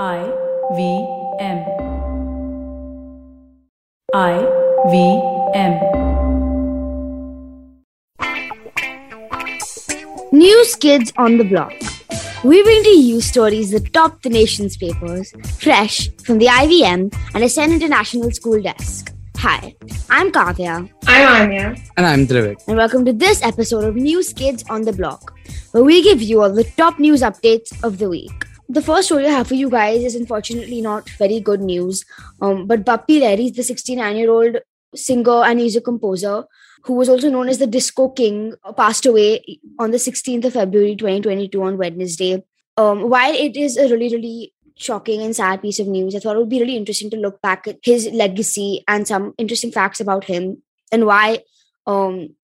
I V M. I V M. News Kids on the Block. We bring to you stories that top the nation's papers, fresh from the IVM and Ascend International School Desk. Hi, I'm Kavya, I'm Anya. And I'm Drivik. and welcome to this episode of News Kids on the Block, where we give you all the top news updates of the week. The first story I have for you guys is unfortunately not very good news. Um, but Bappi Lahiri, the 69 year old singer and a composer who was also known as the Disco King, passed away on the 16th of February 2022 on Wednesday. Um, while it is a really, really shocking and sad piece of news, I thought it would be really interesting to look back at his legacy and some interesting facts about him and why um,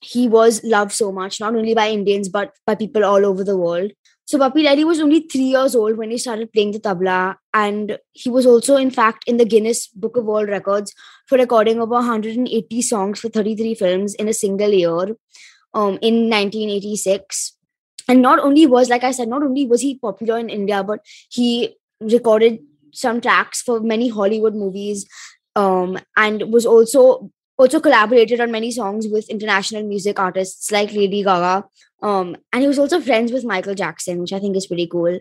he was loved so much, not only by Indians but by people all over the world. So Bappi Lahiri was only three years old when he started playing the tabla, and he was also, in fact, in the Guinness Book of World Records for recording over 180 songs for 33 films in a single year um, in 1986. And not only was, like I said, not only was he popular in India, but he recorded some tracks for many Hollywood movies um, and was also also collaborated on many songs with international music artists like Lady Gaga. Um, and he was also friends with Michael Jackson, which I think is pretty cool.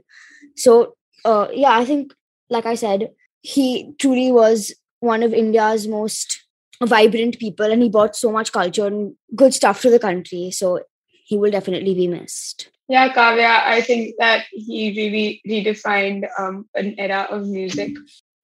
So, uh, yeah, I think, like I said, he truly was one of India's most vibrant people, and he brought so much culture and good stuff to the country. So, he will definitely be missed. Yeah, Kavya, I think that he really redefined um, an era of music.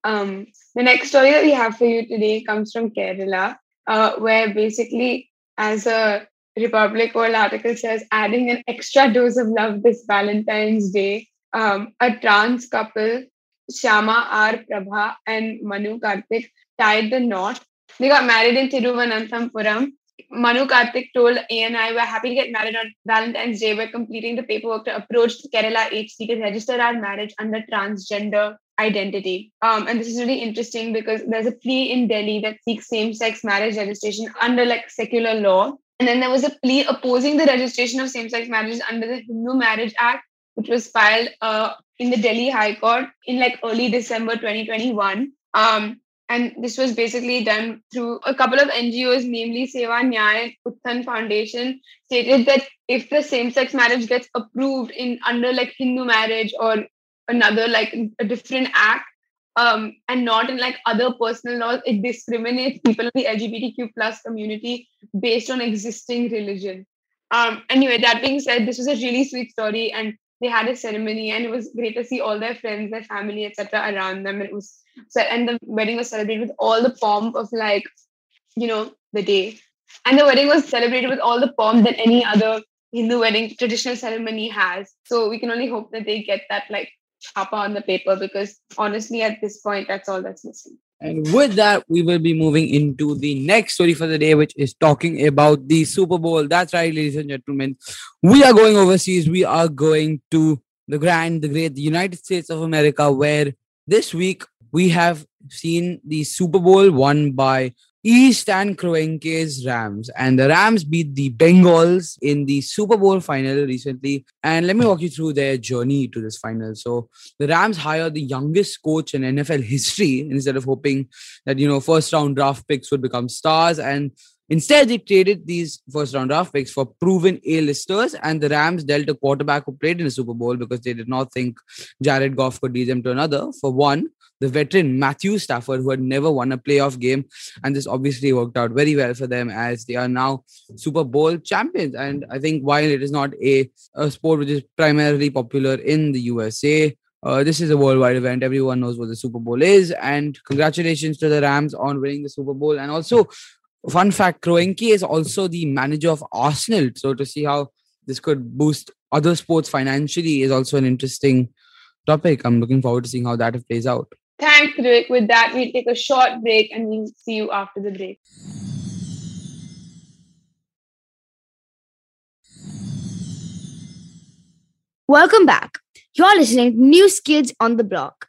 Um, the next story that we have for you today comes from Kerala, uh, where basically, as a Republic World article says, adding an extra dose of love this Valentine's Day, um, a trans couple, Shama R. Prabha and Manu Karthik, tied the knot. They got married in Thiruvananthapuram. Manu Karthik told ANI, We're happy to get married on Valentine's Day. We're completing the paperwork to approach the Kerala HC to register our marriage under transgender identity. Um, and this is really interesting because there's a plea in Delhi that seeks same sex marriage registration under like secular law. And then there was a plea opposing the registration of same sex marriages under the Hindu Marriage Act, which was filed uh, in the Delhi High Court in like early December 2021. Um, and this was basically done through a couple of NGOs, namely Seva and Utthan Foundation, stated that if the same-sex marriage gets approved in under like Hindu marriage or another like a different act, um, and not in like other personal laws, it discriminates people in the LGBTQ plus community based on existing religion. Um, anyway, that being said, this was a really sweet story, and they had a ceremony, and it was great to see all their friends, their family, etc., around them. And it was and the wedding was celebrated with all the pomp of like, you know, the day, and the wedding was celebrated with all the pomp that any other Hindu wedding traditional ceremony has. So we can only hope that they get that like chapa on the paper because honestly, at this point, that's all that's missing. And with that, we will be moving into the next story for the day, which is talking about the Super Bowl. That's right, ladies and gentlemen. We are going overseas. We are going to the grand, the great the United States of America, where this week we have seen the Super Bowl won by Stan Kroenke's Rams. And the Rams beat the Bengals in the Super Bowl final recently. And let me walk you through their journey to this final. So the Rams hired the youngest coach in NFL history instead of hoping that, you know, first round draft picks would become stars. And Instead, they traded these first round draft picks for proven A-listers, and the Rams dealt a quarterback who played in the Super Bowl because they did not think Jared Goff could lead them to another. For one, the veteran Matthew Stafford, who had never won a playoff game, and this obviously worked out very well for them as they are now Super Bowl champions. And I think while it is not a, a sport which is primarily popular in the USA, uh, this is a worldwide event. Everyone knows what the Super Bowl is. And congratulations to the Rams on winning the Super Bowl. And also, fun fact Kroenke is also the manager of Arsenal. So to see how this could boost other sports financially is also an interesting topic. I'm looking forward to seeing how that plays out. Thanks, Rick. With that, we'll take a short break and we'll see you after the break. Welcome back. You're listening to News Kids on the Block.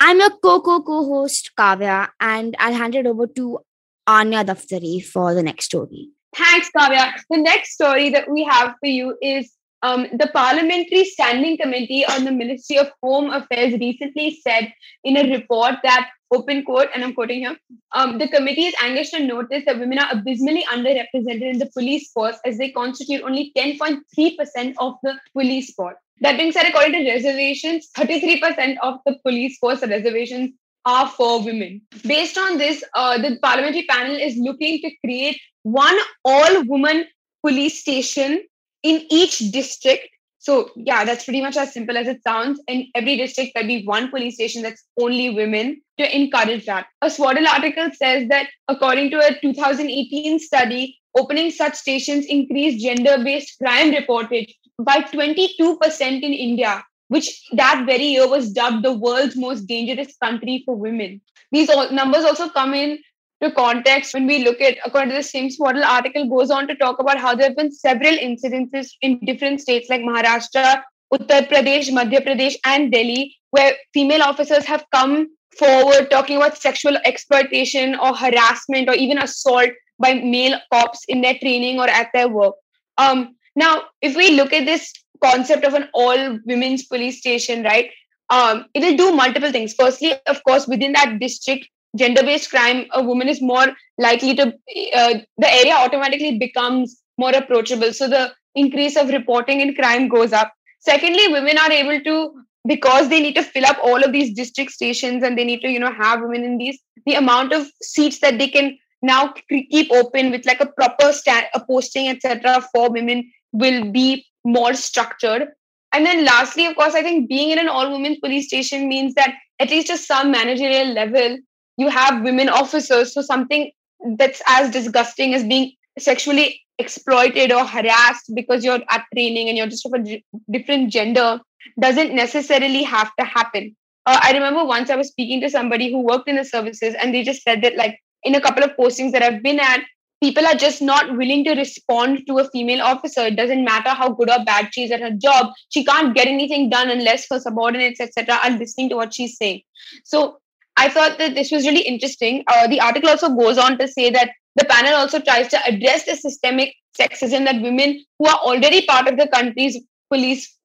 I'm your co-co co-host Kavya, and I'll hand it over to Anya Daftari for the next story. Thanks, Kavya. The next story that we have for you is Um, the Parliamentary Standing Committee on the Ministry of Home Affairs recently said in a report that, open quote, and I'm quoting here, um, the committee is anguished to notice that women are abysmally underrepresented in the police force as they constitute only 10.3% of the police force. That being said, according to reservations, 33% of the police force reservations are for women. Based on this, uh, the parliamentary panel is looking to create one all woman police station in each district. So, yeah, that's pretty much as simple as it sounds. In every district, there'll be one police station that's only women to encourage that. A Swaddle article says that according to a 2018 study, opening such stations increased gender based crime reportage by 22% in India which that very year was dubbed the world's most dangerous country for women. These numbers also come in to context when we look at, according to the same Swaddle article, goes on to talk about how there have been several incidences in different states like Maharashtra, Uttar Pradesh, Madhya Pradesh, and Delhi, where female officers have come forward talking about sexual exploitation or harassment or even assault by male cops in their training or at their work. Um, now, if we look at this concept of an all women's police station, right? Um, it will do multiple things. Firstly, of course, within that district, gender based crime, a woman is more likely to, uh, the area automatically becomes more approachable. So the increase of reporting in crime goes up. Secondly, women are able to, because they need to fill up all of these district stations and they need to, you know, have women in these, the amount of seats that they can now keep open with like a proper sta- a posting, etc., for women will be more structured. And then lastly, of course, I think being in an all women police station means that at least at some managerial level, you have women officers. So something that's as disgusting as being sexually exploited or harassed because you're at training and you're just of a different gender doesn't necessarily have to happen. Uh, I remember once I was speaking to somebody who worked in the services and they just said that like in a couple of postings that I've been at, people are just not willing to respond to a female officer. It doesn't matter how good or bad she is at her job. She can't get anything done unless her subordinates, etc., are listening to what she's saying. So I thought that this was really interesting. Uh, the article also goes on to say that the panel also tries to address the systemic sexism that women who are already part of the country's police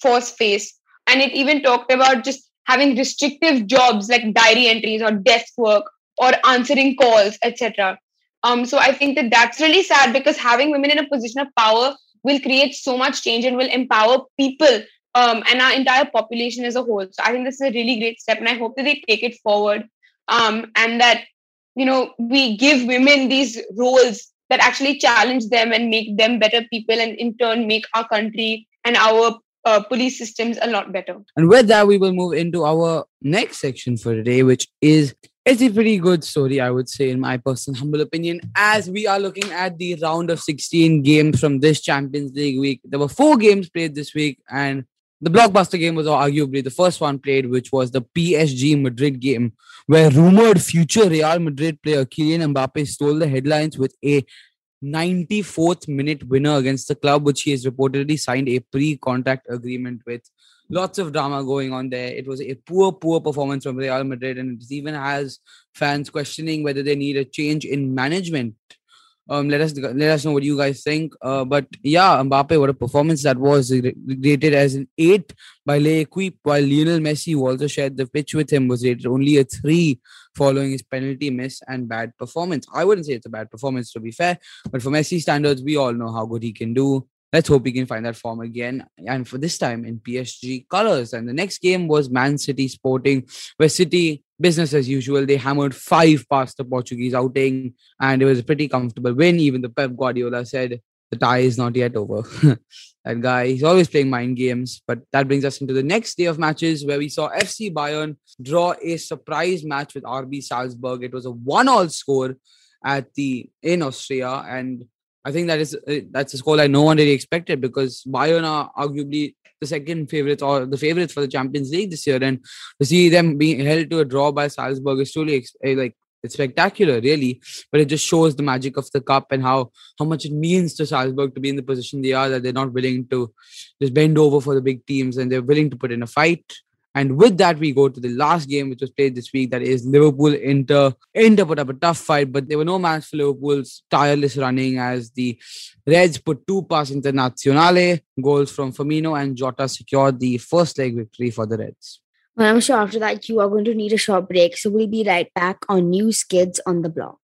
force face. And it even talked about just having restrictive jobs like diary entries or desk work or answering calls, etc. Um, so I think that that's really sad because having women in a position of power will create so much change and will empower people um, and our entire population as a whole. So I think this is a really great step, and I hope that they take it forward um, and that you know we give women these roles that actually challenge them and make them better people, and in turn make our country and our uh, police systems a lot better. And with that, we will move into our next section for today, which is it's a pretty good story, I would say, in my personal humble opinion. As we are looking at the round of 16 games from this Champions League week, there were four games played this week, and the blockbuster game was arguably the first one played, which was the PSG Madrid game, where rumored future Real Madrid player Kylian Mbappe stole the headlines with a 94th minute winner against the club, which he has reportedly signed a pre contact agreement with lots of drama going on there. It was a poor, poor performance from Real Madrid, and it even has fans questioning whether they need a change in management. Um, let us let us know what you guys think. Uh, but yeah, Mbappe, what a performance that was! Rated as an eight by Le L'Equipe, while Lionel Messi, who also shared the pitch with him, was rated only a three following his penalty miss and bad performance. I wouldn't say it's a bad performance to be fair, but for Messi standards, we all know how good he can do let's hope we can find that form again. And for this time in PSG colors. And the next game was Man City Sporting, where City, business as usual, they hammered five past the Portuguese outing. And it was a pretty comfortable win. Even the Pep Guardiola said the tie is not yet over. that guy, he's always playing mind games. But that brings us into the next day of matches where we saw FC Bayern draw a surprise match with RB Salzburg. It was a one-all score at the in Austria and I think that is uh, that's a score like no one really expected because Bayern are arguably the second favorites or the favorites for the Champions League this year, and to see them being held to a draw by Salzburg is truly uh, like it's spectacular, really. But it just shows the magic of the cup and how how much it means to Salzburg to be in the position they are that they're not willing to just bend over for the big teams and they're willing to put in a fight. And with that, we go to the last game which was played this week. That is Liverpool Inter. Inter put up a tough fight, but there were no match for Liverpool's tireless running as the Reds put two past Internazionale. Goals from Firmino and Jota secured the first leg victory for the Reds. Well, I'm sure after that you are going to need a short break, so we'll be right back on News Kids on the Block.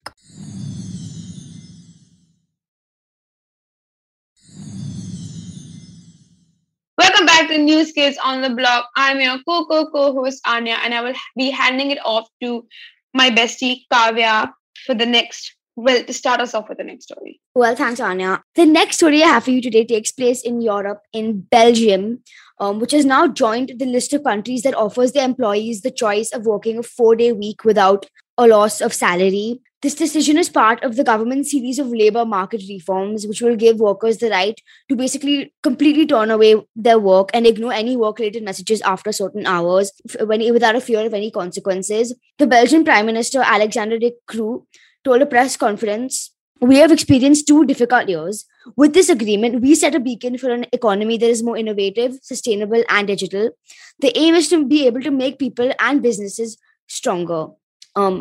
Back to News Kids on the Block. I'm your co-co co-host Anya, and I will be handing it off to my bestie Kavya for the next. Well, to start us off with the next story. Well, thanks, Anya. The next story I have for you today takes place in Europe, in Belgium, um, which has now joined the list of countries that offers their employees the choice of working a four-day week without a loss of salary. This decision is part of the government's series of labor market reforms, which will give workers the right to basically completely turn away their work and ignore any work-related messages after certain hours, when, without a fear of any consequences. The Belgian Prime Minister Alexander De Croo told a press conference, "We have experienced two difficult years. With this agreement, we set a beacon for an economy that is more innovative, sustainable, and digital. The aim is to be able to make people and businesses stronger." Um,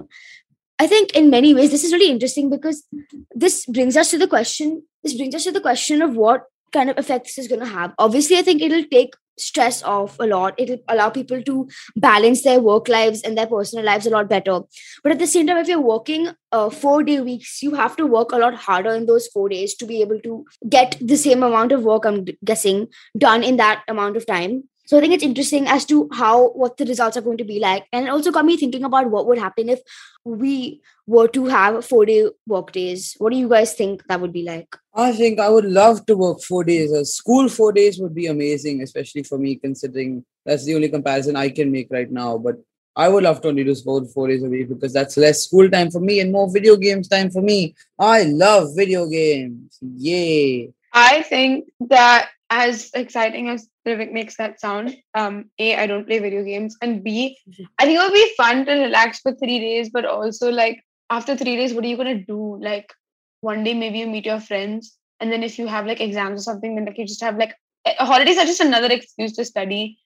I think in many ways this is really interesting because this brings us to the question. This brings us to the question of what kind of effect this is going to have. Obviously, I think it'll take stress off a lot. It'll allow people to balance their work lives and their personal lives a lot better. But at the same time, if you're working uh, four day weeks, you have to work a lot harder in those four days to be able to get the same amount of work. I'm guessing done in that amount of time. So I think it's interesting as to how what the results are going to be like, and it also got me thinking about what would happen if we were to have four day work days. What do you guys think that would be like? I think I would love to work four days. A school four days would be amazing, especially for me, considering that's the only comparison I can make right now. But I would love to only do four, four days a week because that's less school time for me and more video games time for me. I love video games. Yay. I think that as exciting as Vivek makes that sound, um, A, I don't play video games, and B, I think it would be fun to relax for three days, but also like after three days, what are you gonna do? Like one day maybe you meet your friends, and then if you have like exams or something, then like you just have like holidays are just another excuse to study.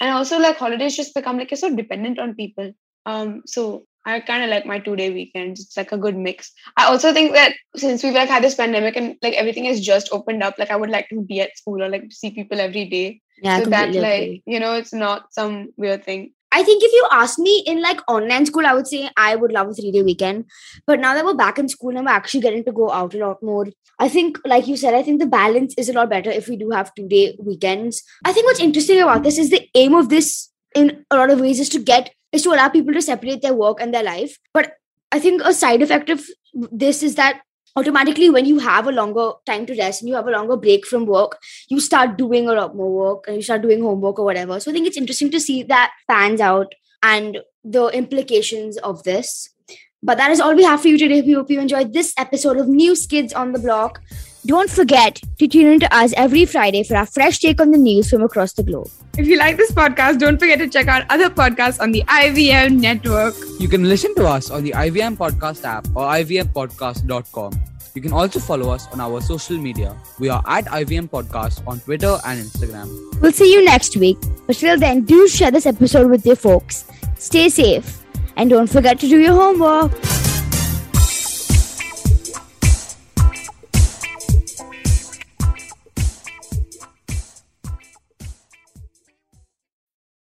And also like holidays just become like you're so dependent on people. Um, so I kind of like my two day weekends. It's like a good mix. I also think that since we've like had this pandemic and like everything has just opened up, like I would like to be at school or like see people every day. Yeah, so that like agree. you know it's not some weird thing. I think if you ask me in like online school, I would say I would love a three day weekend. But now that we're back in school and we're actually getting to go out a lot more, I think, like you said, I think the balance is a lot better if we do have two day weekends. I think what's interesting about this is the aim of this in a lot of ways is to get is to allow people to separate their work and their life. But I think a side effect of this is that automatically when you have a longer time to rest and you have a longer break from work you start doing a lot more work and you start doing homework or whatever. So i think it's interesting to see that pans out and the implications of this. But that is all we have for you today. We hope you enjoyed this episode of news kids on the block don't forget to tune in to us every friday for our fresh take on the news from across the globe If you like this podcast, don't forget to check out other podcasts on the IVM network. You can listen to us on the IVM Podcast app or ivmpodcast.com. You can also follow us on our social media. We are at IVM Podcast on Twitter and Instagram. we'll see you next week but till then do share this episode with your folks stay safe and don't forget to do your homework